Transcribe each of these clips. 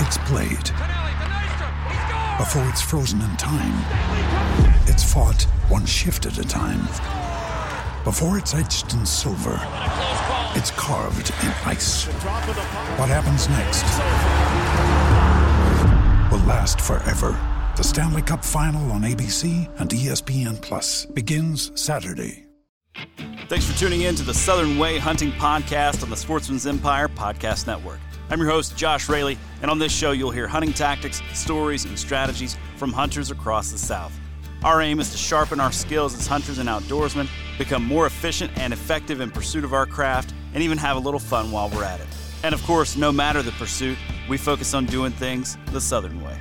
it's played. Before it's frozen in time, it's fought one shift at a time. Before it's etched in silver, it's carved in ice. What happens next will last forever. The Stanley Cup Final on ABC and ESPN Plus begins Saturday. Thanks for tuning in to the Southern Way Hunting Podcast on the Sportsman's Empire Podcast Network. I'm your host, Josh Raley, and on this show, you'll hear hunting tactics, stories, and strategies from hunters across the South. Our aim is to sharpen our skills as hunters and outdoorsmen, become more efficient and effective in pursuit of our craft, and even have a little fun while we're at it. And of course, no matter the pursuit, we focus on doing things the Southern way.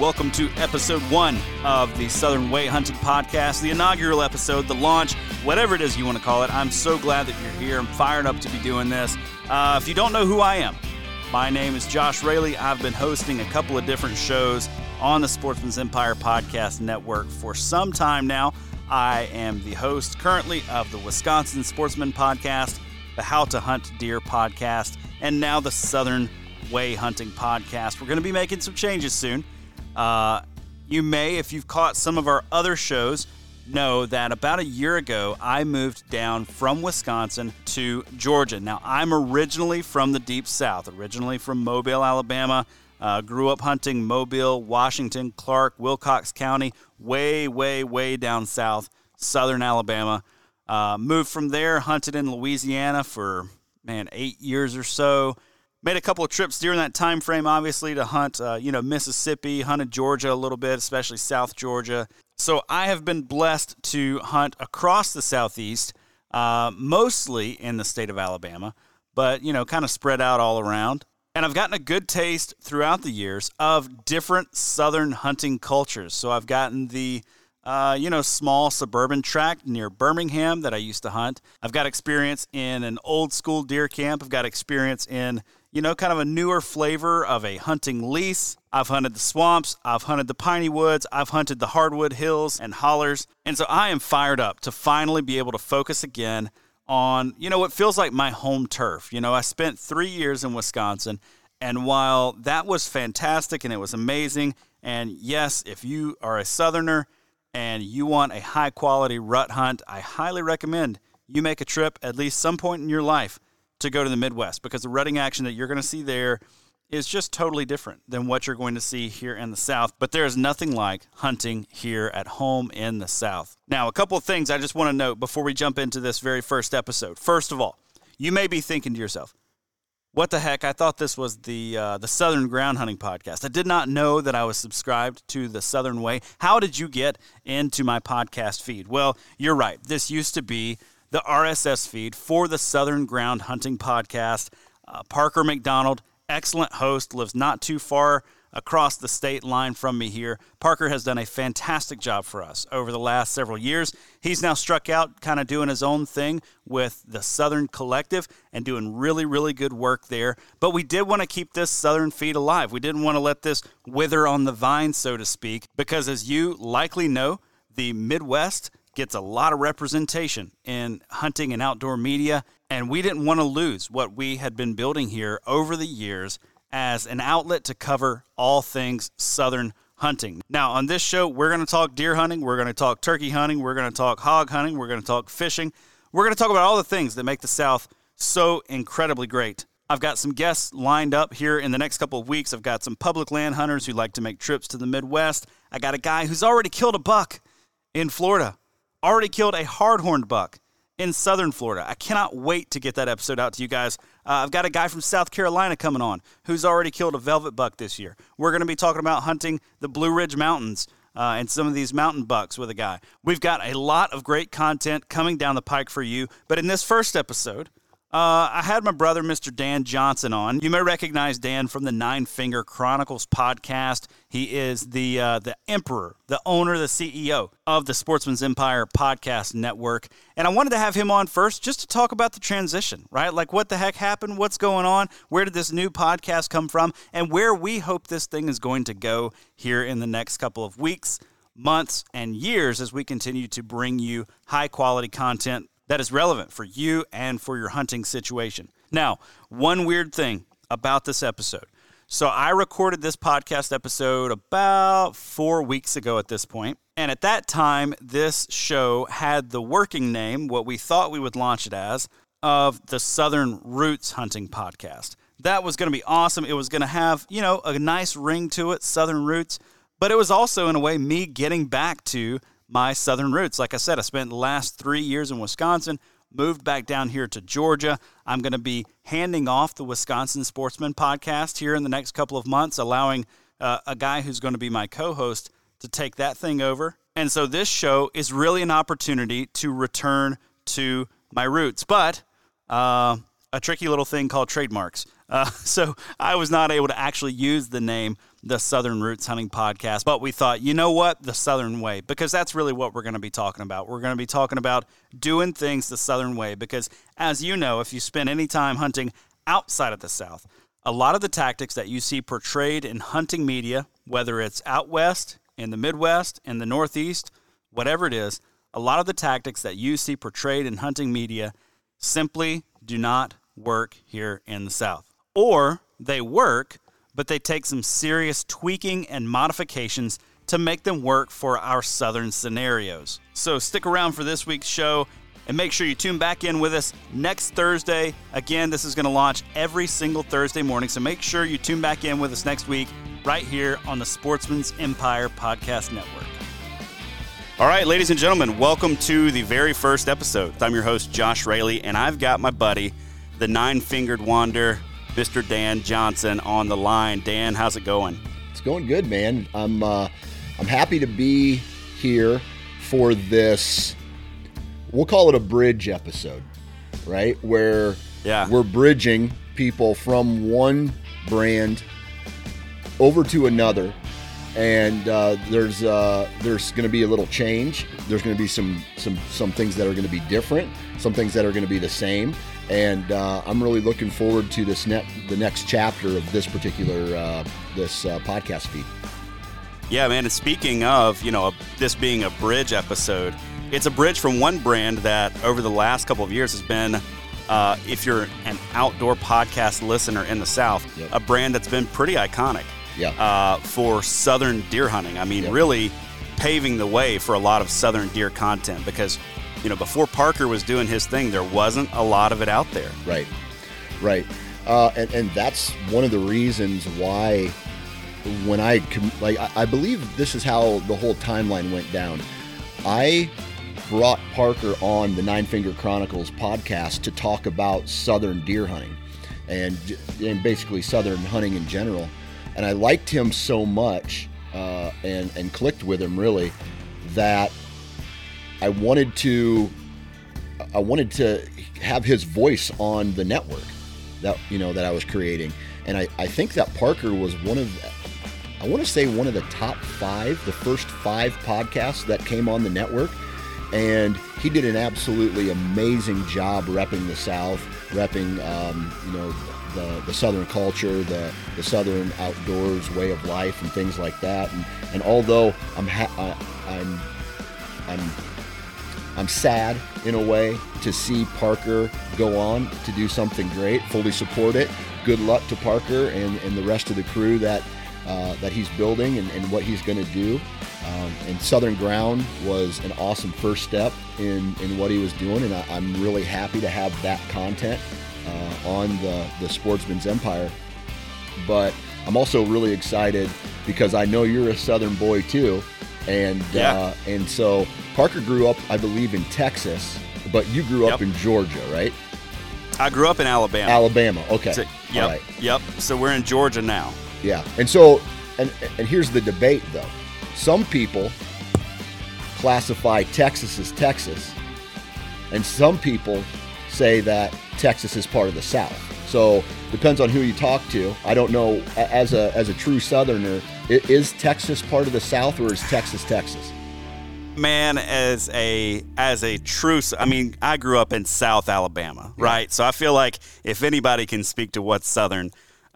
Welcome to episode one of the Southern Way Hunting Podcast, the inaugural episode, the launch, whatever it is you want to call it. I'm so glad that you're here. I'm fired up to be doing this. Uh, if you don't know who I am, my name is Josh Raley. I've been hosting a couple of different shows on the Sportsman's Empire Podcast Network for some time now. I am the host currently of the Wisconsin Sportsman Podcast, the How to Hunt Deer Podcast, and now the Southern Way Hunting Podcast. We're going to be making some changes soon. Uh, you may, if you've caught some of our other shows, know that about a year ago I moved down from Wisconsin to Georgia. Now, I'm originally from the Deep South, originally from Mobile, Alabama. Uh, grew up hunting Mobile, Washington, Clarke, Wilcox County, way, way, way down south, southern Alabama. Uh, moved from there, hunted in Louisiana for, man, eight years or so made a couple of trips during that time frame obviously to hunt uh, you know mississippi hunted georgia a little bit especially south georgia so i have been blessed to hunt across the southeast uh, mostly in the state of alabama but you know kind of spread out all around and i've gotten a good taste throughout the years of different southern hunting cultures so i've gotten the uh, you know, small suburban tract near Birmingham that I used to hunt. I've got experience in an old school deer camp. I've got experience in you know, kind of a newer flavor of a hunting lease. I've hunted the swamps, I've hunted the piney woods, I've hunted the hardwood hills and hollers. And so I am fired up to finally be able to focus again on, you know, what feels like my home turf. You know, I spent three years in Wisconsin, and while that was fantastic and it was amazing, and yes, if you are a southerner and you want a high quality rut hunt, I highly recommend you make a trip at least some point in your life to go to the Midwest because the rutting action that you're going to see there is just totally different than what you're going to see here in the South. But there is nothing like hunting here at home in the South. Now, a couple of things I just want to note before we jump into this very first episode. First of all, you may be thinking to yourself, what the heck? I thought this was the uh, the Southern Ground Hunting Podcast. I did not know that I was subscribed to the Southern Way. How did you get into my podcast feed? Well, you're right. This used to be the RSS feed for the Southern Ground Hunting Podcast. Uh, Parker McDonald, excellent host, lives not too far across the state line from me here. Parker has done a fantastic job for us over the last several years. He's now struck out, kind of doing his own thing with the Southern Collective and doing really, really good work there. But we did want to keep this Southern feed alive. We didn't want to let this wither on the vine, so to speak, because as you likely know, the Midwest gets a lot of representation in hunting and outdoor media, and we didn't want to lose what we had been building here over the years as an outlet to cover all things Southern hunting. Now, on this show, we're going to talk deer hunting, we're going to talk turkey hunting, we're going to talk hog hunting, we're going to talk fishing. We're going to talk about all the things that make the South so incredibly great. I've got some guests lined up here in the next couple of weeks. I've got some public land hunters who like to make trips to the Midwest. I got a guy who's already killed a buck in Florida, already killed a hardhorned buck in southern Florida. I cannot wait to get that episode out to you guys. Uh, I've got a guy from South Carolina coming on who's already killed a velvet buck this year. We're going to be talking about hunting the Blue Ridge Mountains. Uh, and some of these mountain bucks with a guy. We've got a lot of great content coming down the pike for you. But in this first episode, uh, I had my brother, Mr. Dan Johnson, on. You may recognize Dan from the Nine Finger Chronicles podcast. He is the uh, the emperor, the owner, the CEO of the Sportsman's Empire podcast network. And I wanted to have him on first just to talk about the transition, right? Like what the heck happened? What's going on? Where did this new podcast come from? And where we hope this thing is going to go here in the next couple of weeks months and years as we continue to bring you high quality content that is relevant for you and for your hunting situation. Now, one weird thing about this episode. So, I recorded this podcast episode about four weeks ago at this point, And at that time, this show had the working name, what we thought we would launch it as, of the Southern Roots Hunting Podcast. That was going to be awesome. It was going to have, you know, a nice ring to it, Southern Roots, but it was also, in a way, me getting back to my southern roots. Like I said, I spent the last three years in Wisconsin, moved back down here to Georgia. I'm going to be handing off the Wisconsin Sportsman podcast here in the next couple of months, allowing uh, a guy who's going to be my co host to take that thing over. And so this show is really an opportunity to return to my roots, but uh, a tricky little thing called trademarks. Uh, so I was not able to actually use the name the Southern Roots Hunting Podcast. But we thought, you know what? The Southern Way, because that's really what we're going to be talking about. We're going to be talking about doing things the Southern way, because as you know, if you spend any time hunting outside of the South, a lot of the tactics that you see portrayed in hunting media, whether it's out west, in the Midwest, in the Northeast, whatever it is, a lot of the tactics that you see portrayed in hunting media simply do not work here in the South. Or they work, but they take some serious tweaking and modifications to make them work for our southern scenarios. So stick around for this week's show and make sure you tune back in with us next Thursday. Again, this is going to launch every single Thursday morning, so make sure you tune back in with us next week right here on the Sportsman's Empire Podcast Network. All right, ladies and gentlemen, welcome to the very first episode. I'm your host, Josh Raley, and I've got my buddy, the Nine Fingered Wander, Mr. Dan Johnson on the line. Dan, how's it going? It's going good, man. I'm uh, I'm happy to be here for this. We'll call it a bridge episode, right? Where yeah. we're bridging people from one brand over to another, and uh, there's uh, there's going to be a little change. There's going to be some some some things that are going to be different, some things that are going to be the same, and uh, I'm really looking forward to this net the next chapter of this particular uh, this uh, podcast feed. Yeah, man. And speaking of, you know, this being a bridge episode, it's a bridge from one brand that over the last couple of years has been, uh, if you're an outdoor podcast listener in the South, Yep. a brand that's been pretty iconic Yeah. uh, for southern deer hunting. I mean, Yep. really paving the way for a lot of southern deer content because, you know, before Parker was doing his thing, there wasn't a lot of it out there. Right, right, uh, and and that's one of the reasons why when I like I, believe this is how the whole timeline went down. I brought Parker on the Nine Finger Chronicles podcast to talk about southern deer hunting and and basically southern hunting in general, and I liked him so much uh, and and clicked with him really that I wanted to I wanted to have his voice on the network that you know that I was creating, and I, I think that Parker was one of I want to say one of the top five, the first five podcasts that came on the network, and he did an absolutely amazing job repping the South, repping um, you know the the Southern culture, the the Southern outdoors way of life, and things like that. And and although I'm ha- I, I'm I'm I'm sad in a way to see Parker go on to do something great. Fully support it. Good luck to Parker and, and the rest of the crew that uh, that he's building and, and what he's going to do. Um, and Southern Ground was an awesome first step in, in what he was doing, and I, am really happy to have that content uh, on the, the Sportsman's Empire. But I'm also really excited because I know you're a Southern boy too, and yeah. uh, and so Parker grew up, I believe, in Texas, but you grew up Yep. in Georgia, right? I grew up in Alabama. Alabama. Okay. So- yep. right. Yep. So we're in Georgia now. Yeah. And so, and and here's the debate though. Some people classify Texas as Texas, and some people say that Texas is part of the South. So depends on who you talk to. I don't know. As a as a true Southerner, is Texas part of the South or is Texas Texas? man as a as a true i mean i grew up in south alabama right so i feel like if anybody can speak to what's southern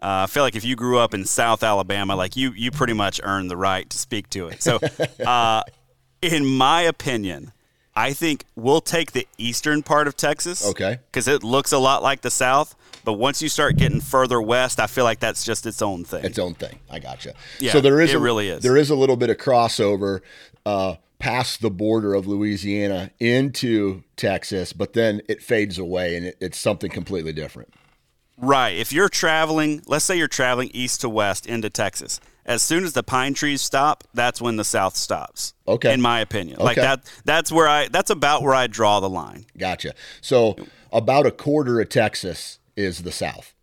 uh, i feel like if you grew up in south alabama like you you pretty much earned the right to speak to it so uh, in my opinion i think we'll take the eastern part of texas Okay. because it looks a lot like the south but once you start getting further west i feel like that's just its own thing its own thing. I gotcha. Yeah, so there is it a, really is. There is a little bit of crossover uh, past the border of Louisiana into Texas, but then it fades away and it, it's something completely different. Right. If you're traveling, let's say you're traveling east to west into Texas, as soon as the pine trees stop, that's when the South stops. Okay. In my opinion, like that. That's where I. That's about where I draw the line. Gotcha. So about a quarter of Texas is the South.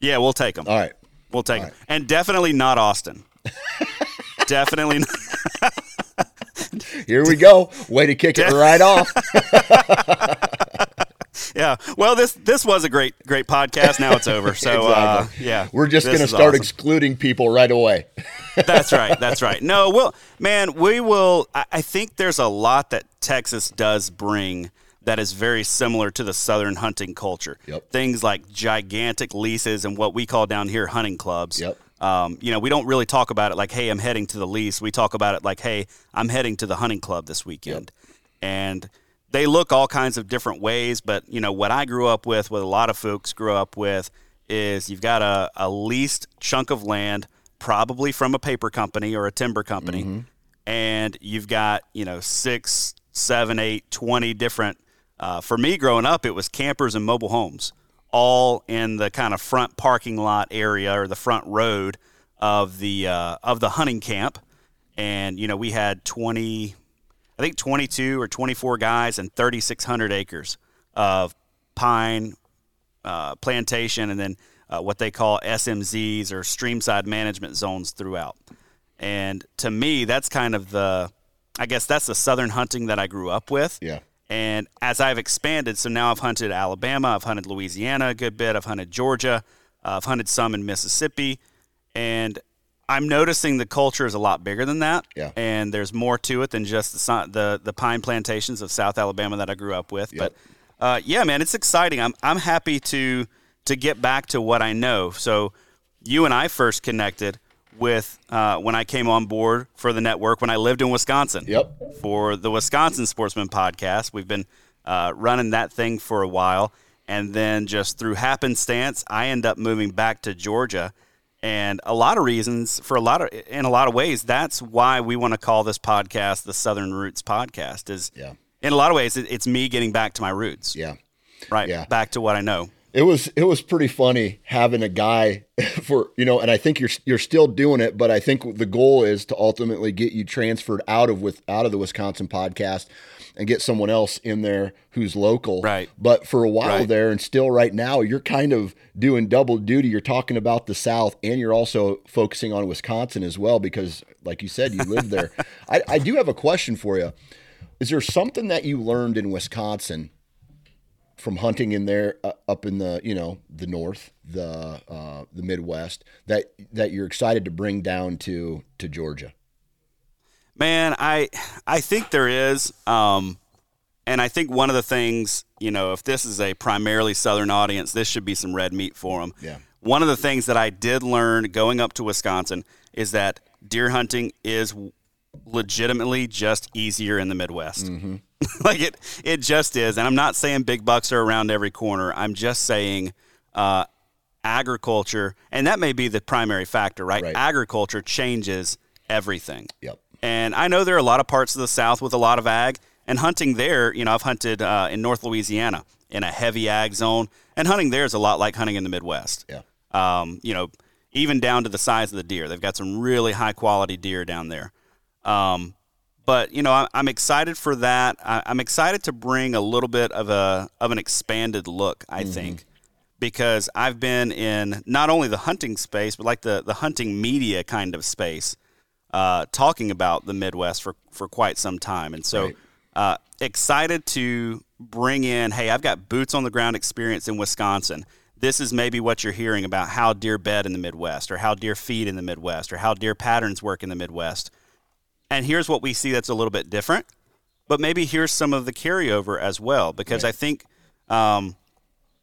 Yeah, we'll take them. All right. We'll take them, and definitely not Austin. definitely. Not. Here we go. Way to kick it right off. Yeah. Well, this this was a great great podcast. Now it's over. So uh, yeah, We're just going to start awesome. excluding people right away. That's right. That's right. No, well, man, we will. I, I think there's a lot that Texas does bring that is very similar to the southern hunting culture. Yep. Things like gigantic leases and what we call down here hunting clubs. Yep. Um, you know, we don't really talk about it like, "Hey, I'm heading to the lease." We talk about it like, "Hey, I'm heading to the hunting club this weekend," and they look all kinds of different ways. But you know, what I grew up with, what a lot of folks grew up with, is you've got a, a leased chunk of land, probably from a paper company or a timber company, and you've got you know six, seven, eight, twenty different. Uh, for me, growing up, it was campers and mobile homes, all in the kind of front parking lot area or the front road of the uh, of the hunting camp. And you know, we had twenty, I think twenty two or twenty four guys and thirty six hundred acres of pine uh, plantation, and then uh, what they call SMZs or streamside management zones throughout. And to me, that's kind of the, I guess that's the southern hunting that I grew up with. Yeah. And as I've expanded, so now I've hunted Alabama, I've hunted Louisiana a good bit, I've hunted Georgia, uh, I've hunted some in Mississippi, and I'm noticing the culture is a lot bigger than that. Yeah. And there's more to it than just the the, the pine plantations of South Alabama that I grew up with. But uh, yeah, man, it's exciting. I'm I'm happy to to get back to what I know. So you and I first connected with uh, when I came on board for the network when I lived in Wisconsin Yep. for the Wisconsin Sportsman podcast. We've been uh, running that thing for a while. And then just through happenstance, I end up moving back to Georgia. And a lot of reasons, for a lot of, in a lot of ways, that's why we want to call this podcast the Southern Roots Podcast. Is Yeah. in a lot of ways, it, it's me getting back to my roots, Yeah. right? Yeah. Back to what I know. It was it was pretty funny having a guy for you know, and I think you're you're still doing it, but I think the goal is to ultimately get you transferred out of with out of the Wisconsin podcast and get someone else in there who's local. Right. But for a while Right. there, and still right now, you're kind of doing double duty. You're talking about the South, and you're also focusing on Wisconsin as well because, like you said, you live there. I, I do have a question for you. Is there something that you learned in Wisconsin? From hunting in there uh, up in the you know the north the uh, the midwest that that you're excited to bring down to to Georgia Man, I I think there is, um, and I think one of the things you know, if this is a primarily Southern audience, this should be some red meat for them. Yeah. One of the things that I did learn going up to Wisconsin is that deer hunting is legitimately just easier in the Midwest. like it, it just is. And I'm not saying big bucks are around every corner. I'm just saying, uh, agriculture, and that may be the primary factor, right? Right. Agriculture changes everything. Yep. And I know there are a lot of parts of the South with a lot of ag, and hunting there, you know, I've hunted uh, in North Louisiana in a heavy ag zone, and hunting there is a lot like hunting in the Midwest. Yeah. Um, you know, even down to the size of the deer. They've got some really high quality deer down there. Um, but you know, I, I'm excited for that. I, I'm excited to bring a little bit of a of an expanded look. I think because I've been in not only the hunting space, but like the the hunting media kind of space, uh, talking about the Midwest for for quite some time, and so Right. uh, excited to bring in. Hey, I've got boots on the ground experience in Wisconsin. This is maybe what you're hearing about how deer bed in the Midwest, or how deer feed in the Midwest, or how deer patterns work in the Midwest. And here's what we see that's a little bit different, but maybe here's some of the carryover as well, because I think um,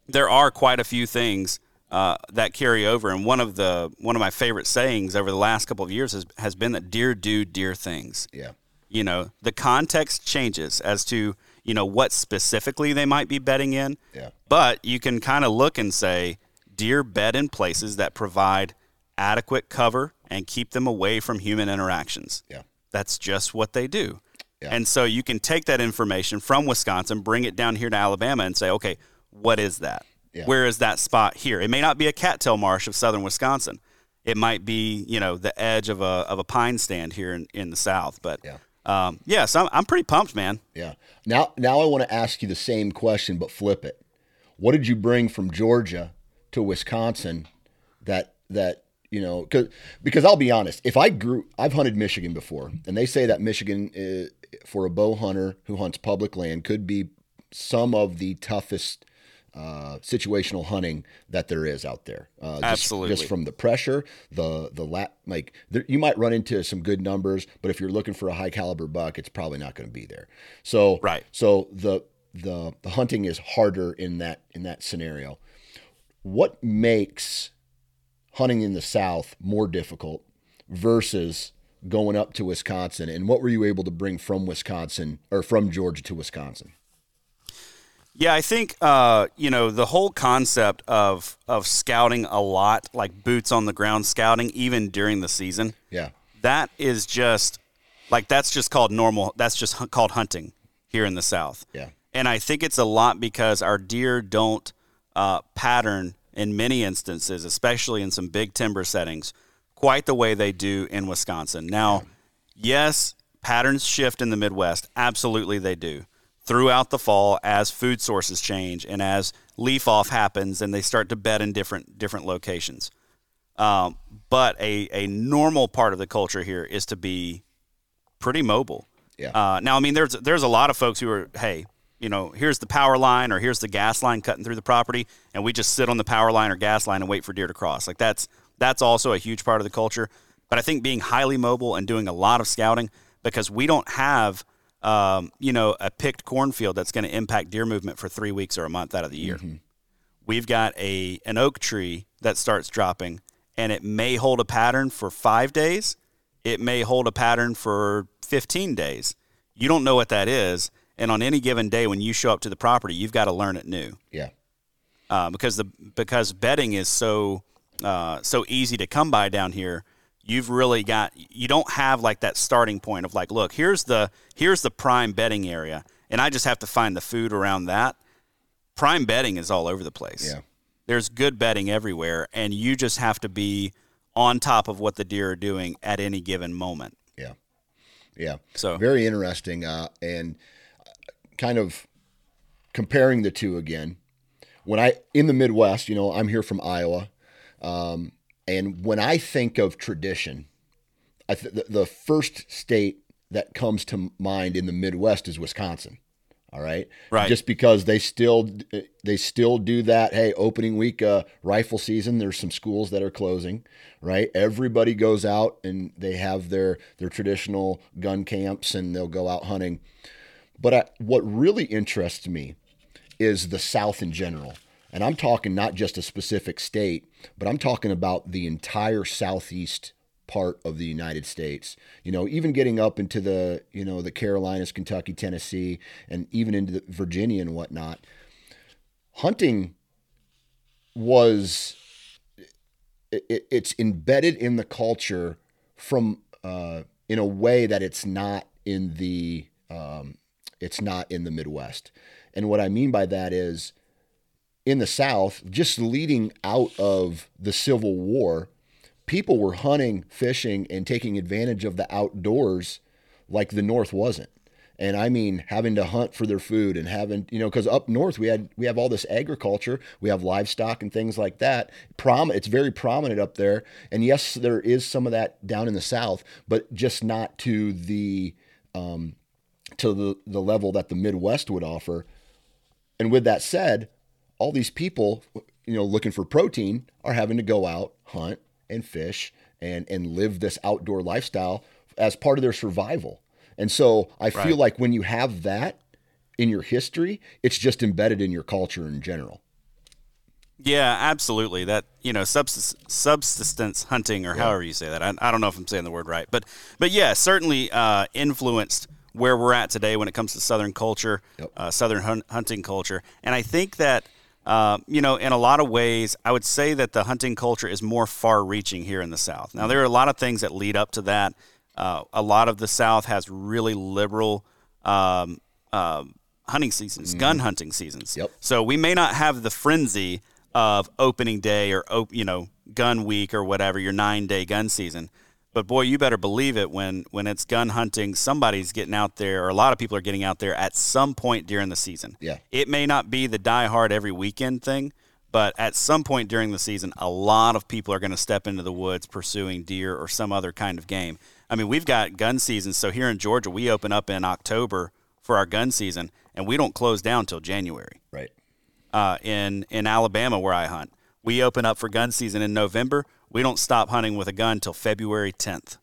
there are quite a few things uh, that carry over. And one of the one of my favorite sayings over the last couple of years has, has been that deer do deer things. Yeah. You know, the context changes as to you know what specifically they might be bedding in. Yeah. But you can kind of look and say deer bed in places that provide adequate cover and keep them away from human interactions. Yeah. That's just what they do. Yeah. And so you can take that information from Wisconsin, bring it down here to Alabama, and say, okay, what is that? Yeah. Where is that spot here? It may not be a cattail marsh of southern Wisconsin. It might be, you know, the edge of a of a pine stand here in, in the south. But Yeah. um, yeah, so I'm, I'm pretty pumped, man. Yeah. Now, now I want to ask you the same question, but flip it. What did you bring from Georgia to Wisconsin that that you know? Cause, because I'll be honest, if I grew, I've hunted Michigan before, and they say that Michigan is, for a bow hunter who hunts public land could be some of the toughest uh, situational hunting that there is out there. Uh, just, Absolutely. just from the pressure, the the la- like there, you might run into some good numbers, but if you're looking for a high caliber buck, it's probably not going to be there. So Right. So the the the hunting is harder in that in that scenario. What makes hunting in the South more difficult versus going up to Wisconsin? And what were you able to bring from Wisconsin or from Georgia to Wisconsin? Yeah, I think uh, you know the whole concept of of scouting a lot, like boots on the ground scouting, even during the season. Yeah. that is just like that's just called normal that's just called hunting here in the south Yeah. and i think it's a lot because our deer don't uh, pattern in many instances especially in some big timber settings quite the way they do in wisconsin. Now yes patterns shift in the midwest. Absolutely they do. Throughout the fall as food sources change and as leaf off happens and they start to bed in different different locations. Um, but a, a normal part of the culture here is to be pretty mobile. Yeah. Uh, now, I mean, there's there's a lot of folks who are, hey, you know, here's the power line or here's the gas line cutting through the property, and we just sit on the power line or gas line and wait for deer to cross. Like that's that's also a huge part of the culture. But I think being highly mobile and doing a lot of scouting because we don't have, um, you know, a picked cornfield that's going to impact deer movement for three weeks or a month out of the year we've got a an oak tree that starts dropping and it may hold a pattern for 5 days it may hold a pattern for 15 days you don't know what that is and on any given day when you show up to the property you've got to learn it new Yeah. uh, because the because bedding is so uh, so easy to come by down here. You've really got you don't have like that starting point of like, look, here's the here's the prime bedding area, and I just have to find the food around that. Prime bedding is all over the place. Yeah. There's good bedding everywhere, and you just have to be on top of what the deer are doing at any given moment. Yeah. Yeah. So- very interesting. Uh, and kind of comparing the two again. When I in the Midwest, you know, I'm here from Iowa, um, and when I think of tradition, I th- the, the first state that comes to mind in the Midwest is Wisconsin. All right, Right. Just because they still they still do that. Hey, opening week uh, rifle season. There's some schools that are closing. Right, everybody goes out and they have their their traditional gun camps and they'll go out hunting. But I, what really interests me is the South in general. And I'm talking not just a specific state, but I'm talking about the entire Southeast part of the United States. You know, even getting up into the, you know, the Carolinas, Kentucky, Tennessee, and even into Virginia and whatnot. Hunting was it, it's embedded in the culture from uh, in a way that it's not in the um, it's not in the Midwest. And what I mean by that is in the South, just leading out of the Civil War, people were hunting, fishing, and taking advantage of the outdoors like the North wasn't. And I mean having to hunt for their food and having, you know, because up north we had we have all this agriculture, we have livestock and things like that. Prom, it's very prominent up there. And yes, there is some of that down in the south, but just not to the um, to the, the level that the Midwest would offer. And with that said, all these people, you know, looking for protein are having to go out, hunt and fish and and live this outdoor lifestyle as part of their survival. And so I feel like when you have that in your history, it's just embedded in your culture in general. Yeah, absolutely. That you know, subsistence hunting, or yeah. however you say that. I, I, don't know if I'm saying the word right, but but yeah, certainly uh, influenced where we're at today when it comes to Southern culture, yep. uh, Southern hun- hunting culture. And I think that, uh, you know, in a lot of ways, I would say that the hunting culture is more far reaching here in the South. Now, there are a lot of things that lead up to that. Uh, a lot of the South has really liberal um, um hunting seasons, mm. gun hunting seasons. Yep. So we may not have the frenzy of opening day or, you know, gun week or whatever, your nine day gun season. But boy, you better believe it when when it's gun hunting, somebody's getting out there, or a lot of people are getting out there at some point during the season. Yeah. It may not be the die hard every weekend thing, but at some point during the season, a lot of people are going to step into the woods pursuing deer or some other kind of game. I mean, we've got gun seasons. So here in Georgia, we open up in October for our gun season, and we don't close down till January. Right. Uh, in in Alabama, where I hunt, we open up for gun season in November we don't stop hunting with a gun until February 10th.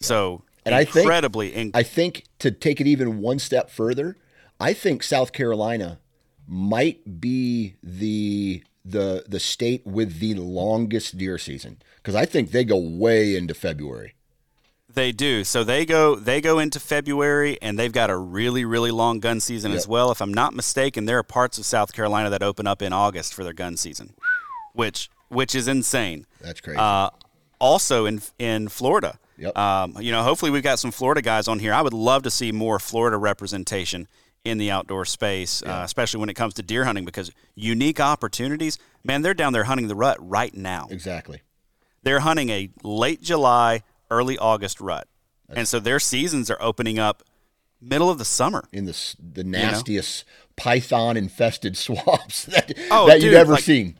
So and incredibly, I think, I think to take it even one step further, I think South Carolina might be the the the state with the longest deer season because I think they go way into February. They do. So they go they go into February and they've got a really really long gun season yep. as well. If I'm not mistaken, there are parts of South Carolina that open up in August for their gun season, which which is insane. That's crazy. Uh, also in in Florida. Yep. Um, you know, hopefully we've got some Florida guys on here. I would love to see more Florida representation in the outdoor space, yeah. uh, especially when it comes to deer hunting, because unique opportunities, man, they're down there hunting the rut right now. Exactly. They're hunting a late July, early August rut, That's and so their seasons are opening up middle of the summer in the the nastiest you know? python infested swamps that, oh, that dude, you've ever like, seen.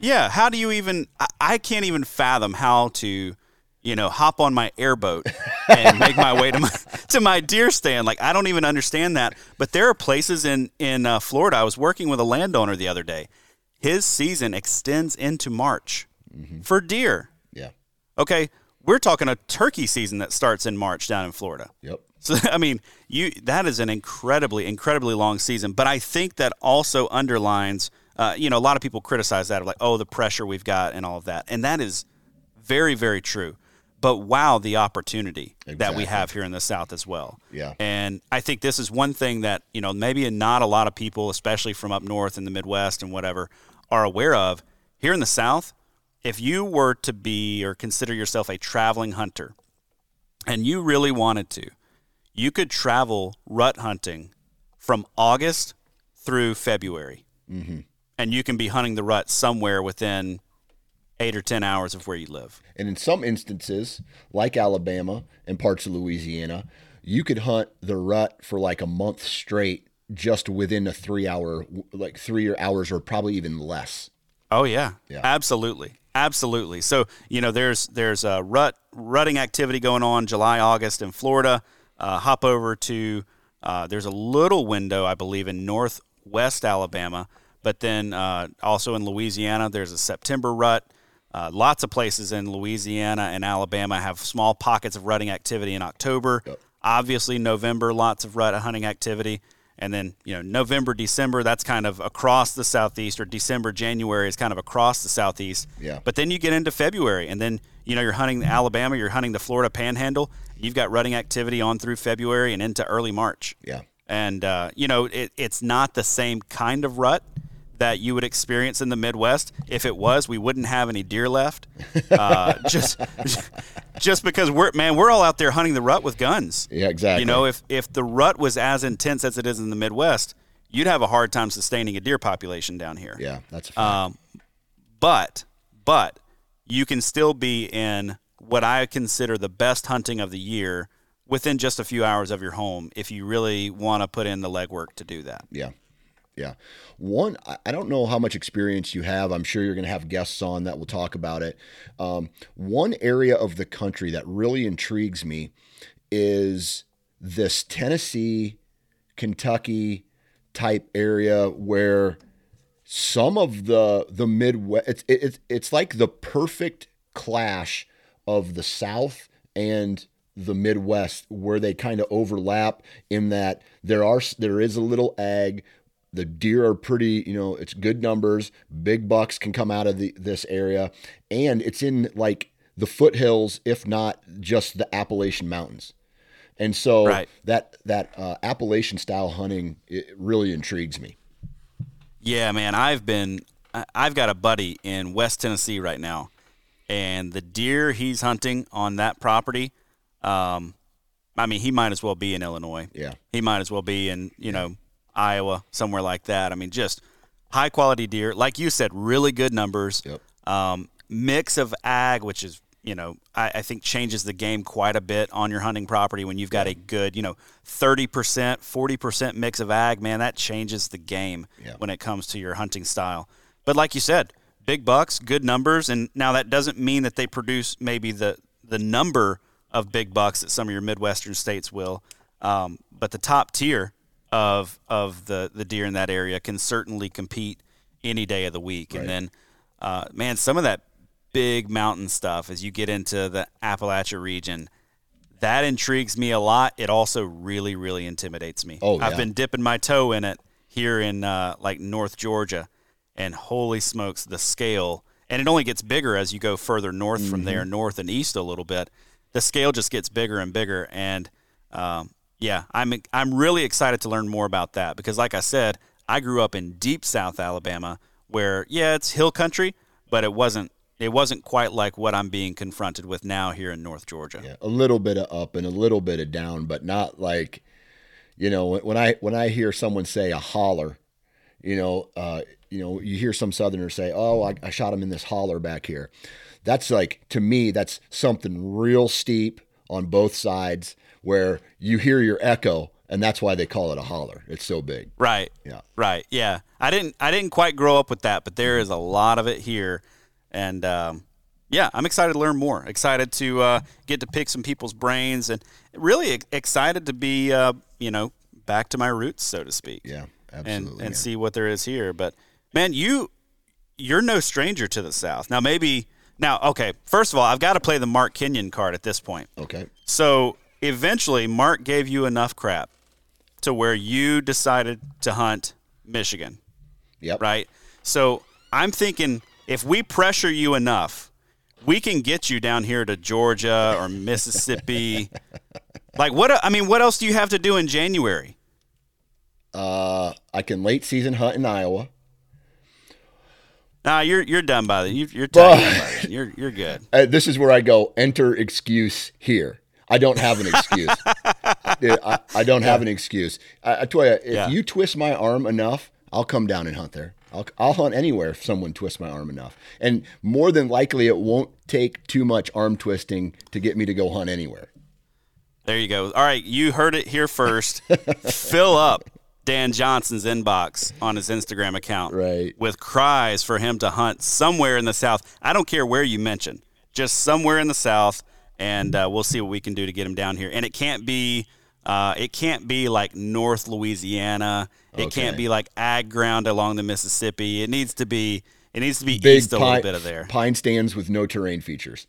Yeah, how do you even? I, I can't even fathom how to, you know, hop on my airboat and make my way to my to my deer stand. Like I don't even understand that. But there are places in in uh, Florida. I was working with a landowner the other day. His season extends into March mm-hmm. for deer. Yeah. Okay, we're talking a turkey season that starts in March down in Florida. Yep. So I mean, you that is an incredibly incredibly long season, but I think that also underlines uh, you know, a lot of people criticize that of like, oh, the pressure we've got and all of that. And that is very, very true. But wow, the opportunity exactly. that we have here in the South as well. Yeah. And I think this is one thing that, you know, maybe not a lot of people, especially from up north in the Midwest and whatever, are aware of. Here in the South, if you were to be or consider yourself a traveling hunter and you really wanted to, you could travel rut hunting from August through February. Mm-hmm and you can be hunting the rut somewhere within eight or 10 hours of where you live. And in some instances, like Alabama and parts of Louisiana, you could hunt the rut for like a month straight just within a three hour, like three hours or probably even less. Oh, yeah. yeah. Absolutely. Absolutely. So, you know, there's there's a rut rutting activity going on July, August in Florida. Uh, hop over to, uh, there's a little window, I believe, in northwest Alabama but then uh, also in Louisiana, there's a September rut. Uh, lots of places in Louisiana and Alabama have small pockets of rutting activity in October. Yep. Obviously, November, lots of rut hunting activity. And then, you know, November, December, that's kind of across the southeast, or December, January is kind of across the southeast. Yeah. But then you get into February, and then, you know, you're hunting Alabama, you're hunting the Florida panhandle. You've got rutting activity on through February and into early March. Yeah. And, uh, you know, it, it's not the same kind of rut that you would experience in the Midwest. If it was, we wouldn't have any deer left. Uh, just, just because we're man, we're all out there hunting the rut with guns. Yeah, exactly. You know, if if the rut was as intense as it is in the Midwest, you'd have a hard time sustaining a deer population down here. Yeah, that's. Um, but but you can still be in what I consider the best hunting of the year within just a few hours of your home if you really want to put in the legwork to do that. Yeah. Yeah. One, I- don't know how much experience you have. I'm sure you're going to have guests on that will talk about it. Um, one area of the country that really intrigues me is this Tennessee, Kentucky type area where some of the the Midwest it's it's it's like the perfect clash of the South and the Midwest where they kind of overlap in that there are there is a little ag the deer are pretty you know it's good numbers big bucks can come out of the, this area and it's in like the foothills if not just the Appalachian Mountains and so Right. that that uh, Appalachian style hunting it really intrigues me Yeah, man, I've been I've got a buddy in West Tennessee right now, and the deer he's hunting on that property, um, I mean, he might as well be in Illinois. Yeah. he might as well be in you know Iowa somewhere like that. I mean, just high quality deer, like you said, really good numbers. Yep. Um, mix of ag, which is you know I, I think changes the game quite a bit on your hunting property when you've got a good you know thirty percent, forty percent mix of ag. Man, that changes the game Yeah. when it comes to your hunting style. But like you said, big bucks, good numbers, and now that doesn't mean that they produce maybe the the number of big bucks that some of your midwestern states will. Um, but the top tier of of the the deer in that area can certainly compete any day of the week. And then, uh, man, some of that big mountain stuff as you get into the Appalachia region. That intrigues me a lot. It also really, really intimidates me. Oh, I've been dipping my toe in it here in uh, like North Georgia, and holy smokes, the scale! And it only gets bigger as you go further north from there, Mm-hmm. north and east a little bit. The scale just gets bigger and bigger, and um, yeah, I'm I'm really excited to learn more about that because, like I said, I grew up in deep South Alabama, where yeah, it's hill country, but it wasn't it wasn't quite like what I'm being confronted with now here in North Georgia. Yeah, a little bit of up and a little bit of down, but not like, you know, when- I when I hear someone say a holler, you know, uh, you know, you hear some Southerners say, "Oh, I, I shot him in this holler back here." That's like to me, that's something real steep on both sides where you hear your echo, and that's why they call it a holler. It's so big. Right. Yeah. Right. Yeah. I didn't I didn't quite grow up with that, but there is a lot of it here, and um, yeah, I'm excited to learn more. Excited to uh, get to pick some people's brains, and really excited to be uh, you know back to my roots, so to speak. Yeah, And absolutely. and yeah. see what there is here. But man, you you're no stranger to the South. Now maybe now okay. First of all, I've got to play the Mark Kenyon card at this point. okay. So eventually, Mark gave you enough crap to where you decided to hunt Michigan, Yep. right? So I'm thinking if we pressure you enough, we can get you down here to Georgia or Mississippi. like what? I mean, what else do you have to do in January? Uh, I can late season hunt in Iowa. Nah, you're you're done by the you're, you're But-. You're you're good. Uh, this is where I go. Enter excuse here. I don't have an excuse. I, I don't have an excuse. I, I tell you, if Yeah. you twist my arm enough, I'll come down and hunt there. I'll, I'll hunt anywhere if someone twists my arm enough. And more than likely, it won't take too much arm twisting to get me to go hunt anywhere. There you go. All right, you heard it here first. Fill up Dan Johnson's inbox on his Instagram account Right. with cries for him to hunt somewhere in the South. I don't care where you mention, just somewhere in the South, and uh, we'll see what we can do to get him down here. And it can't be, uh, it can't be like North Louisiana. It can't be like ag ground along the Mississippi. It needs to be, it needs to be Big east a little bit of there. pine stands with no terrain features.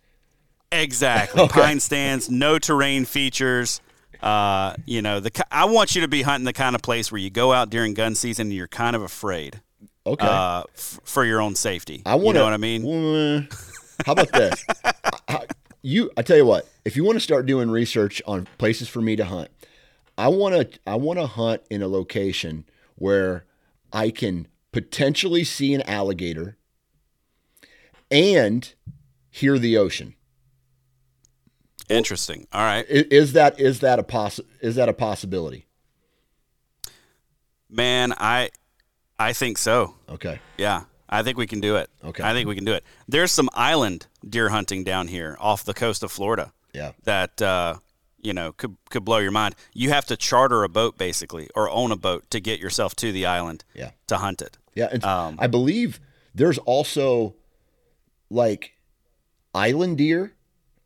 Exactly. Pine stands, no terrain features. Uh, you know, the I want you to be hunting the kind of place where you go out during gun season and you're kind of afraid Okay. uh, f- for your own safety. I want you know what I mean? how about this? I- you, I tell you what. If you want to start doing research on places for me to hunt, I want to. I want to hunt in a location where I can potentially see an alligator, and hear the ocean. Interesting. All right. I- Is that is that a poss- is that a possibility? Man, I I think so. Okay. Yeah. I think we can do it. Okay. I think we can do it. There's some island deer hunting down here off the coast of Florida Yeah. that uh, you know could could blow your mind. You have to charter a boat basically or own a boat to get yourself to the island Yeah. to hunt it. Yeah, and Um, I believe there's also like island deer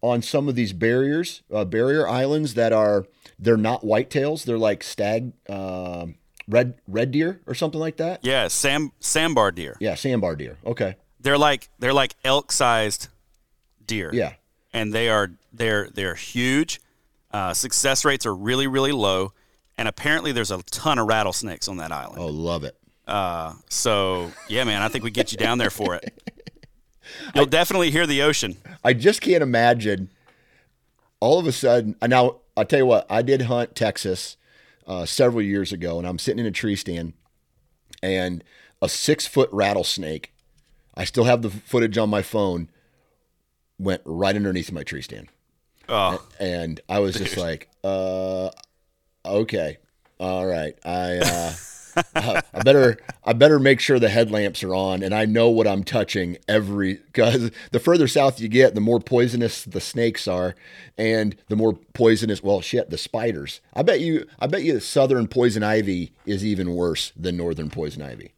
on some of these barriers, uh, barrier islands that are they're not whitetails. They're like stag, um red red deer or something like that. Yeah, sam sambar deer. Yeah, sambar deer. Okay. They're like they're like elk sized deer. Yeah. and they are they're they're huge. Uh, success rates are really really low, and apparently there's a ton of rattlesnakes on that island. Oh, love it. Uh, so yeah, man, I think we get you down there for it. You'll definitely hear the ocean. I just can't imagine all of a sudden. Now, I'll tell you what, I did hunt Texas uh, several years ago, and I'm sitting in a tree stand, and a six foot rattlesnake, I still have the footage on my phone, went right underneath my tree stand. Oh, And I was just like, uh, okay, all right. I, uh, I better I better make sure the headlamps are on and I know what I'm touching every because the further south you get, the more poisonous the snakes are, and the more poisonous well shit the spiders. I bet you I bet you the southern poison ivy is even worse than northern poison ivy.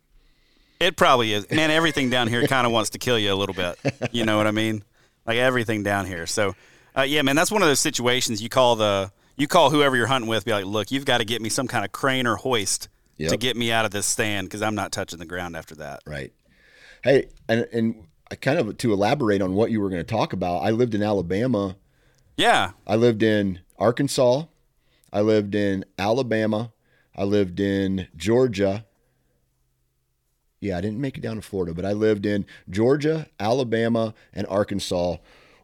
it probably is. Man, everything down here kind of wants to kill you a little bit. You know what I mean? Like everything down here. So, uh, yeah, man, that's one of those situations you call the you call whoever you're hunting with, be like, look, you've got to get me some kind of crane or hoist to get me out of this stand because I'm not touching the ground after that. Right. Hey, and and I kind of to elaborate on what you were going to talk about. I lived in Alabama Yeah. I lived in Arkansas. I lived in Alabama. I lived in Georgia. Yeah, I didn't make it down to Florida, but I lived in Georgia, Alabama, and Arkansas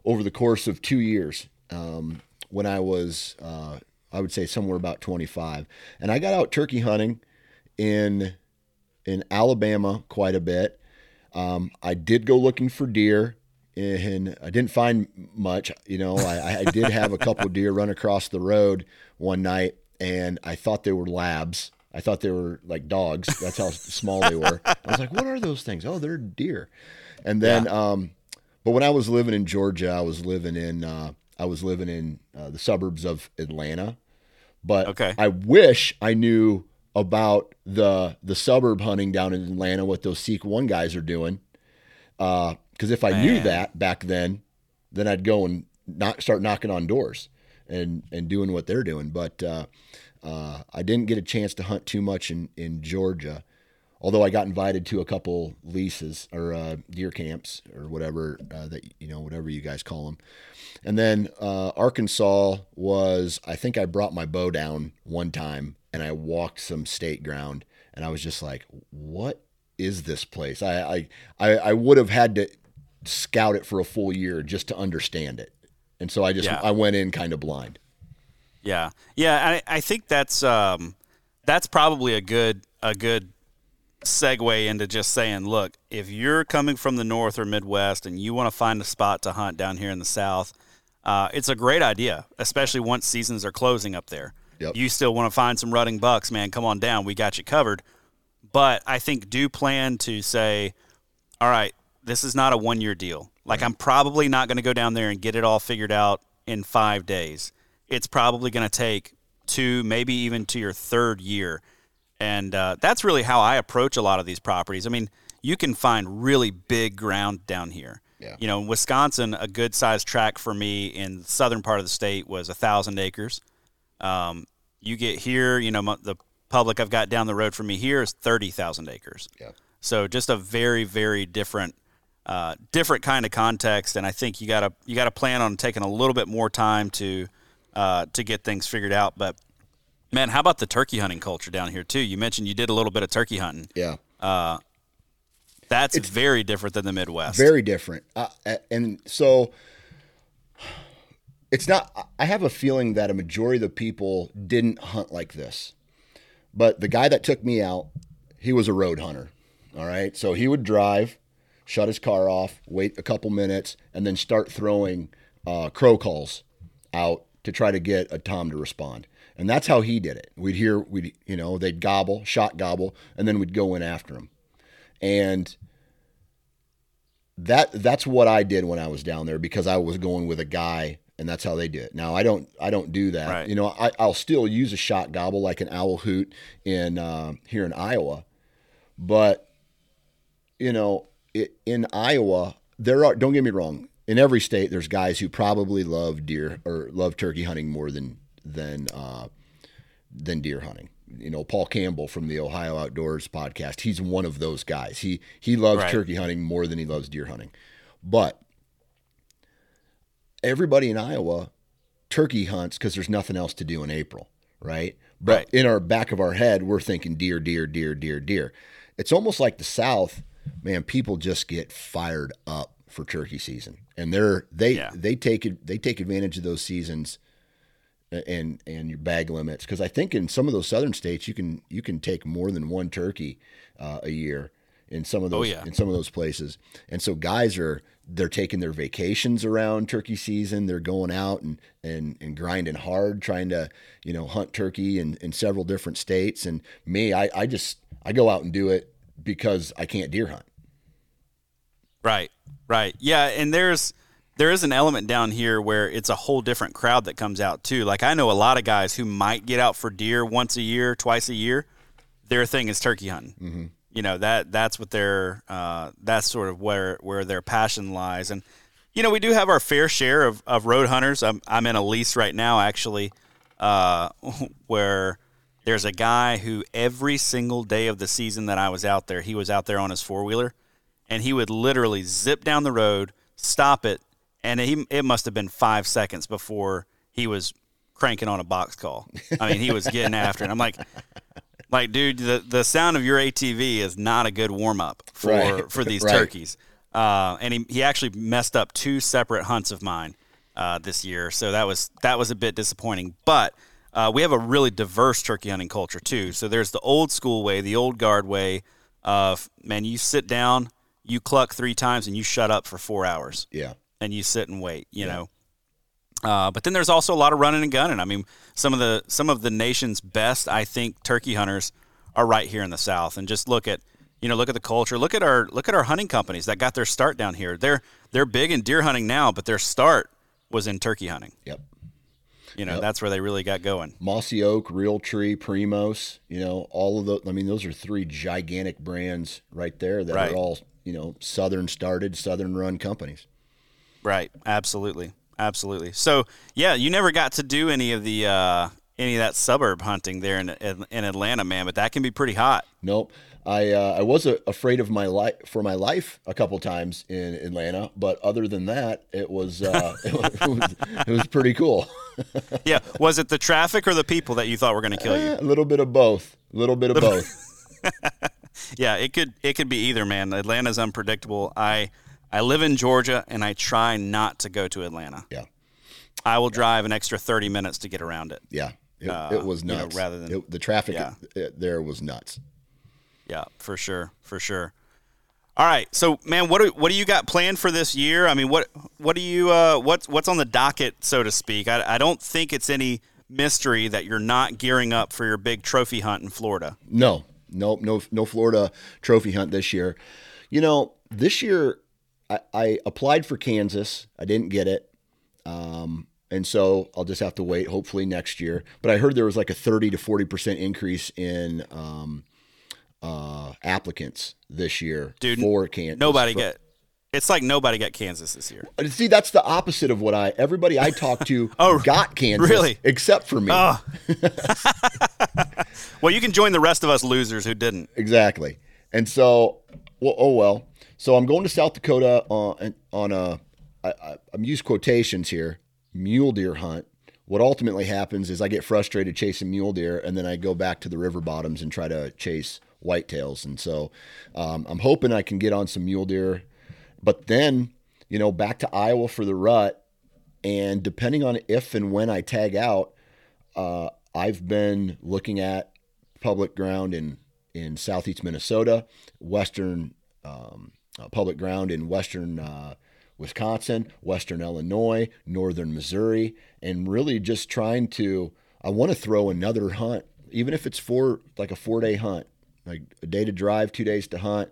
over the course of two years. Um, when I was, uh, I would say somewhere about 25, and I got out turkey hunting in in Alabama quite a bit. Um, I did go looking for deer, and I didn't find much. You know, I, I did have a couple deer run across the road one night, and I thought they were labs. I thought they were like dogs. That's how small they were. I was like, "What are those things?" Oh, they're deer. And then, um, but when I was living in Georgia, I was living in uh, I was living in uh, the suburbs of Atlanta. But Okay. I wish I knew about the the suburb hunting down in Atlanta, what those Seek One guys are doing. Because if I knew that back then, then I'd go and not start knocking on doors and and doing what they're doing. But uh, uh, I didn't get a chance to hunt too much in in Georgia, although I got invited to a couple leases or uh, deer camps or whatever uh, that you know whatever you guys call them. And then uh, Arkansas was I think I brought my bow down one time and I walked some state ground and I was just like, what is this place? I I I, I would have had to scout it for a full year just to understand it. And so I just Yeah. I went in kind of blind. Yeah, yeah. I, I think that's um, that's probably a good a good segue into just saying, look, if you're coming from the north or Midwest and you want to find a spot to hunt down here in the South, uh, it's a great idea, especially once seasons are closing up there. Yep. You still want to find some rutting bucks, man? Come on down, we got you covered. But I think do plan to say, all right, this is not a one year deal. Like I'm probably not going to go down there and get it all figured out in five days. It's probably going to take two, maybe even to your third year. And uh, that's really how I approach a lot of these properties. I mean, you can find really big ground down here. Yeah. You know, in Wisconsin, a good sized tract for me in the southern part of the state was a thousand acres. Um, you get here, you know, mo- the public I've got down the road from me here is thirty thousand acres. Yeah. So just a very, very different, uh, different kind of context, and I think you gotta you gotta plan on taking a little bit more time to uh, to get things figured out. But man, how about the turkey hunting culture down here too? You mentioned you did a little bit of turkey hunting. Yeah. That's very different than the Midwest. Very different. Uh, and so it's not, I have a feeling that a majority of the people didn't hunt like this. But the guy that took me out, he was a road hunter. All right. So he would drive, shut his car off, wait a couple minutes, and then start throwing uh, crow calls out to try to get a Tom to respond. And that's how he did it. We'd hear, we'd, you know, they'd gobble, shot gobble, and then we'd go in after him. And that that's what I did when I was down there because I was going with a guy and that's how they do it. Now I don't I don't do that. Right. You know, I, I'll still use a shot gobble like an owl hoot in uh, here in Iowa, but you know, it, in Iowa there are don't get me wrong. In every state, there's guys who probably love deer or love turkey hunting more than than uh, than deer hunting. You know, Paul Campbell from the Ohio Outdoors podcast, he's one of those guys. He he loves Right. turkey hunting more than he loves deer hunting. But everybody in Iowa turkey hunts because there's nothing else to do in April, right? But Right. in our back of our head, we're thinking deer, deer, deer, deer, deer. It's almost like the South, man. People just get fired up for turkey season, and they're they Yeah. they take it they take advantage of those seasons and and your bag limits because I think in some of those southern states you can you can take more than one turkey uh, a year in some of those yeah. in some of those places. And so guys are they're taking their vacations around turkey season. They're going out and and, and grinding hard trying to you know hunt turkey in, in several different states. And me I, I just I go out and do it because I can't deer hunt. Right, right, yeah, and there's there is an element down here where it's a whole different crowd that comes out too. Like I know a lot of guys who might get out for deer once a year, twice a year. Their thing is turkey hunting. Mm-hmm. You know that that's what their uh, that's sort of where where their passion lies. And you know we do have our fair share of, of road hunters. I'm I'm in a lease right now actually, uh, where there's a guy who every single day of the season that I was out there, he was out there on his four wheeler and he would literally zip down the road, stop it, and he it must have been five seconds before he was cranking on a box call. I mean, he was getting after it. I'm like, like, dude, the the sound of your ATV is not a good warm up for Right. for these Right. turkeys. Uh, and he he actually messed up two separate hunts of mine uh, this year, so that was that was a bit disappointing. But uh, we have a really diverse turkey hunting culture too. So there's the old school way, the old guard way of man, you sit down, you cluck three times, and you shut up for four hours yeah and you sit and wait, you know. Uh, but then there's also a lot of running and gunning. I mean, some of the some of the nation's best, I think, turkey hunters are right here in the South. And just look at you know look at the culture. Look at our look at our hunting companies that got their start down here. They're they're big in deer hunting now, but their start was in turkey hunting. yep You know, that's where they really got going. Mossy Oak, Realtree, Primos, you know, all of those. I mean, those are three gigantic brands right there that Right. are all, you know, Southern started, Southern run companies. Right. Absolutely. Absolutely. So yeah, you never got to do any of the uh, any of that suburb hunting there in in Atlanta, man. But that can be pretty hot. Nope. I uh, I was uh, afraid of my life for my life a couple times in Atlanta, but other than that, it was uh, it, was, it was it was pretty cool. Yeah. Was it the traffic or the people that you thought were going to kill you? Eh, a little bit of both. A little bit of both. Yeah, it could it could be either, man. Atlanta's unpredictable. I I live in Georgia and I try not to go to Atlanta. Yeah. I will drive an extra 30 minutes to get around it. Yeah. It, Uh, it was you know, nuts. rather than- It- the traffic Yeah. uh, there was nuts. Yeah, for sure, for sure. All right, so man, what do, what do you got planned for this year? I mean, what what do you uh, what's what's on the docket, so to speak? I, I don't think it's any mystery that you're not gearing up for your big trophy hunt in Florida. No, no, no, no Florida trophy hunt this year. You know, this year I, I applied for Kansas. I didn't get it. Um, and so I'll just have to wait, hopefully next year. But I heard there was like a 30 to 40% increase in um, uh, applicants this year Dude, for Kansas. Nobody For- get. It's like nobody got Kansas this year. Uh, See, that's the opposite of what I, everybody I talked to Oh, got Kansas. really? Except for me. Oh. well, you can join the rest of us losers who didn't. Exactly. And so, well, oh well. So I'm going to South Dakota on on a. I, I, I'm use quotations here. Mule deer hunt. What ultimately happens is I get frustrated chasing mule deer, and then I go back to the river bottoms and try to chase whitetails. And so, um, I'm hoping I can get on some mule deer, but then you know back to Iowa for the rut. And depending on if and when I tag out, uh, I've been looking at public ground in in southeast Minnesota, western um, uh, public ground in western uh, Wisconsin, western Illinois, northern Missouri, and really just trying to. I want to throw another hunt, even if it's for like a four day hunt, like a day to drive, two days to hunt.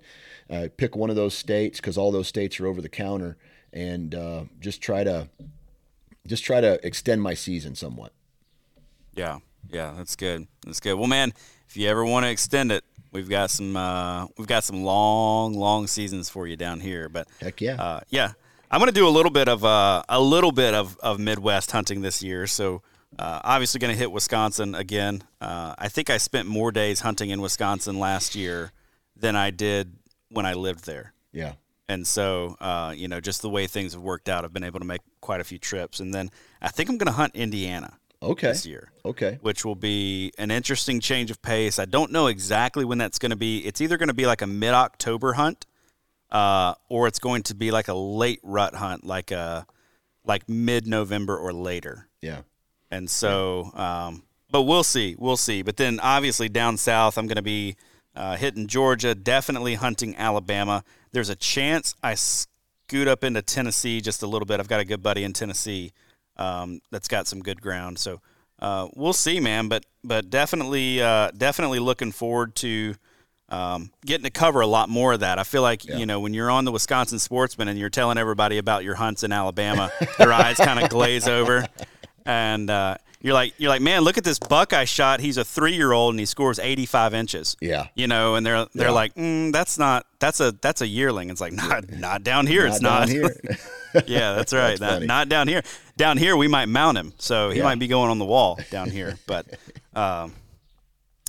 Uh, pick one of those states because all those states are over the counter, and uh, just try to just try to extend my season somewhat. Yeah, yeah, that's good. That's good. Well, man, if you ever want to extend it, we've got some uh, we've got some long, long seasons for you down here. But heck yeah, uh, yeah. I'm going to do a little bit of uh, a little bit of, of Midwest hunting this year. So uh, obviously going to hit Wisconsin again. Uh, I think I spent more days hunting in Wisconsin last year than I did when I lived there. Yeah. And so, uh, you know, just the way things have worked out, I've been able to make quite a few trips. And then I think I'm going to hunt Indiana okay. this year. Okay. Which will be an interesting change of pace. I don't know exactly when that's going to be. It's either going to be like a mid October hunt uh, or it's going to be like a late rut hunt, like a like mid November or later. Yeah. And so, um, but we'll see, we'll see. But then obviously down south, I'm going to be uh, hitting Georgia, definitely hunting Alabama. There's a chance I scoot up into Tennessee just a little bit. I've got a good buddy in Tennessee um, that's got some good ground. So uh, we'll see, man. But but definitely uh, definitely looking forward to um, getting to cover a lot more of that. I feel like yeah. you know when you're on the Wisconsin Sportsman and you're telling everybody about your hunts in Alabama, their eyes kind of glaze over, and uh, you're like you're like, man, look at this buck I shot. He's a three year old and he scores 85 inches. Yeah, you know, and they're they're yeah. like, mm, that's not that's a that's a yearling. It's like not not down here. Not it's not here. yeah, that's right. that's not, not, down here. Down here we might mount him, so he yeah. might be going on the wall down here. But um,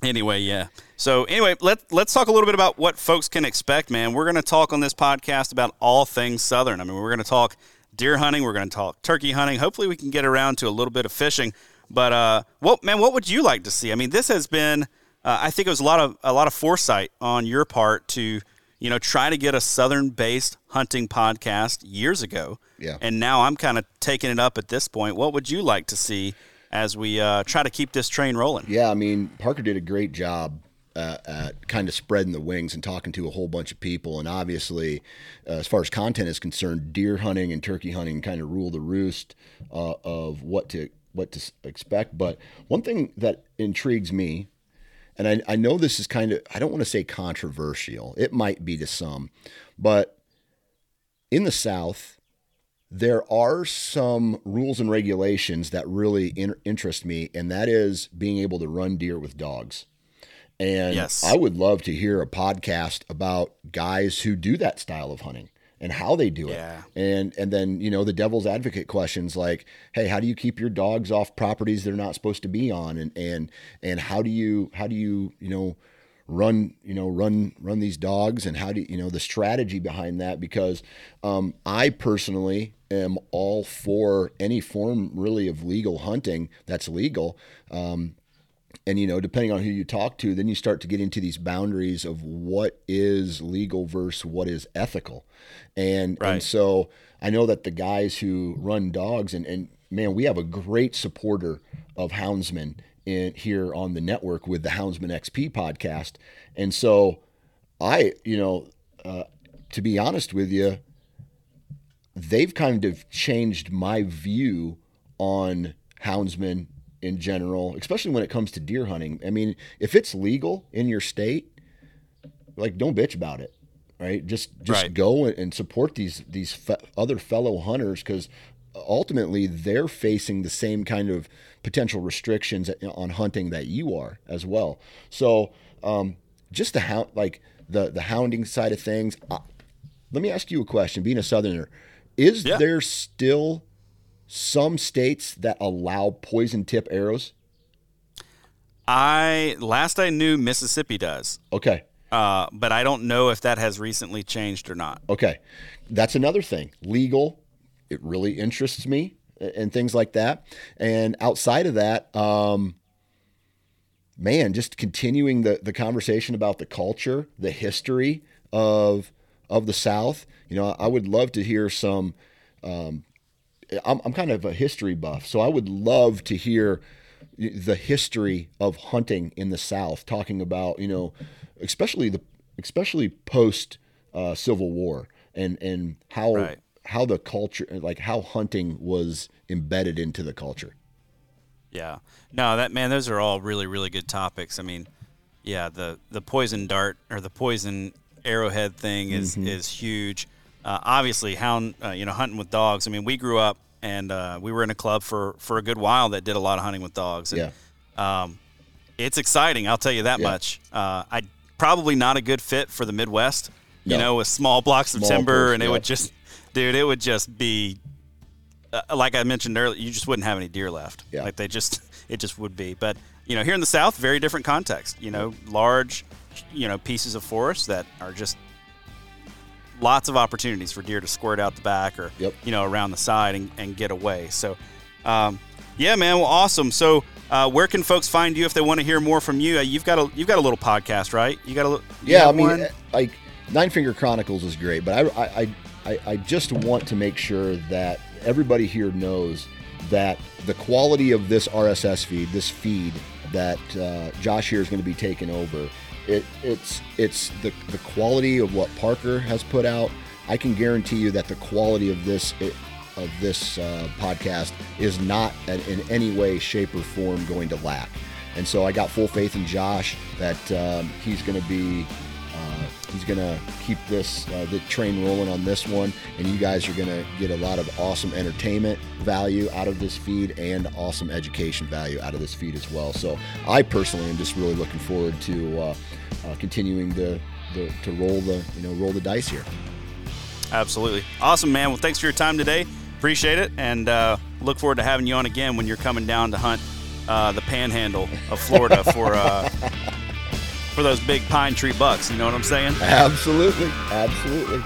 anyway, yeah. So anyway, let let's talk a little bit about what folks can expect, man. We're going to talk on this podcast about all things southern. I mean, we're going to talk deer hunting, we're going to talk turkey hunting. Hopefully, we can get around to a little bit of fishing. But uh, what man, what would you like to see? I mean, this has been. Uh, I think it was a lot of a lot of foresight on your part to you know try to get a southern based hunting podcast years ago. Yeah. And now I'm kind of taking it up at this point. What would you like to see as we uh, try to keep this train rolling? Yeah, I mean Parker did a great job uh, at kind of spreading the wings and talking to a whole bunch of people. And obviously, uh, as far as content is concerned, deer hunting and turkey hunting kind of rule the roost uh, of what to what to expect. But one thing that intrigues me, and I, I know this is kind of I don't want to say controversial. It might be to some, but in the South. There are some rules and regulations that really in- interest me, and that is being able to run deer with dogs. And yes. I would love to hear a podcast about guys who do that style of hunting and how they do it. Yeah. And and then, you know, the devil's advocate questions like, hey, how do you keep your dogs off properties they're not supposed to be on? And and and how do you how do you, you know, run, you know, run run these dogs and how do you, you know, the strategy behind that because um, I personally am all for any form really of legal hunting that's legal. Um, and you know depending on who you talk to then you start to get into these boundaries of what is legal versus what is ethical and right. and so i know that the guys who run dogs and and man we have a great supporter of houndsmen in here on the network with the houndsman xp podcast and so i you know uh, to be honest with you they've kind of changed my view on houndsmen in general, especially when it comes to deer hunting. I mean, if it's legal in your state, like don't bitch about it, right? Just just right. go and support these these fe- other fellow hunters because ultimately they're facing the same kind of potential restrictions on hunting that you are as well. So um, just the hound, like the the hounding side of things. Uh, let me ask you a question. Being a southerner, is yeah. there still some states that allow poison tip arrows? I last I knew Mississippi does. Okay. Uh, but I don't know if that has recently changed or not. Okay. That's another thing. Legal, it really interests me and things like that. And outside of that, um, man, just continuing the, the conversation about the culture, the history of of the South. You know, I would love to hear some um, I'm, I'm kind of a history buff, so I would love to hear the history of hunting in the South, talking about you know, especially the especially post uh, Civil War and and how Right. how the culture like how hunting was embedded into the culture. Yeah. No, that man, those are all really, really good topics. I mean, yeah, the the poison dart or the poison arrowhead thing is is huge. Uh, obviously, hound, uh, you know, hunting with dogs. I mean, we grew up and uh, we were in a club for for a good while that did a lot of hunting with dogs. And, Um, it's exciting. I'll tell you that Yeah. much. Uh, I probably not a good fit for the Midwest. You know, with small blocks of Small timber, person, and it yeah. would just, dude, it would just be uh, like I mentioned earlier, you just wouldn't have any deer left. Yeah. Like they just, it just would be. But you know, here in the South, very different context. You know, large, you know, pieces of forest that are just lots of opportunities for deer to squirt out the back or Yep. you know around the side and, and get away. So, um, yeah, man, well, awesome. So. Uh, where can folks find you if they want to hear more from you? Uh, you've got a you've got a little podcast, right? You got a you Yeah, I mean, one? eh, like Nine Finger Chronicles is great, but I, I, I, I just want to make sure that everybody here knows that the quality of this RSS feed, this feed that uh, Josh here is going to be taking over, it, it's it's the the quality of what Parker has put out. I can guarantee you that the quality of this it, of this uh, podcast is not in, any way, shape, or form going to lack. And so I got full faith in Josh that um, he's going to be he's going to keep this uh, the train rolling on this one, and you guys are going to get a lot of awesome entertainment value out of this feed and awesome education value out of this feed as well. So I personally am just really looking forward to uh, uh, continuing to, the, to roll the you know roll the dice here. Absolutely. Awesome, man. Well, thanks for your time today. Appreciate it. And uh, look forward to having you on again when you're coming down to hunt uh, the panhandle of Florida for uh, for those big pine tree bucks. You know what I'm saying? Absolutely, absolutely.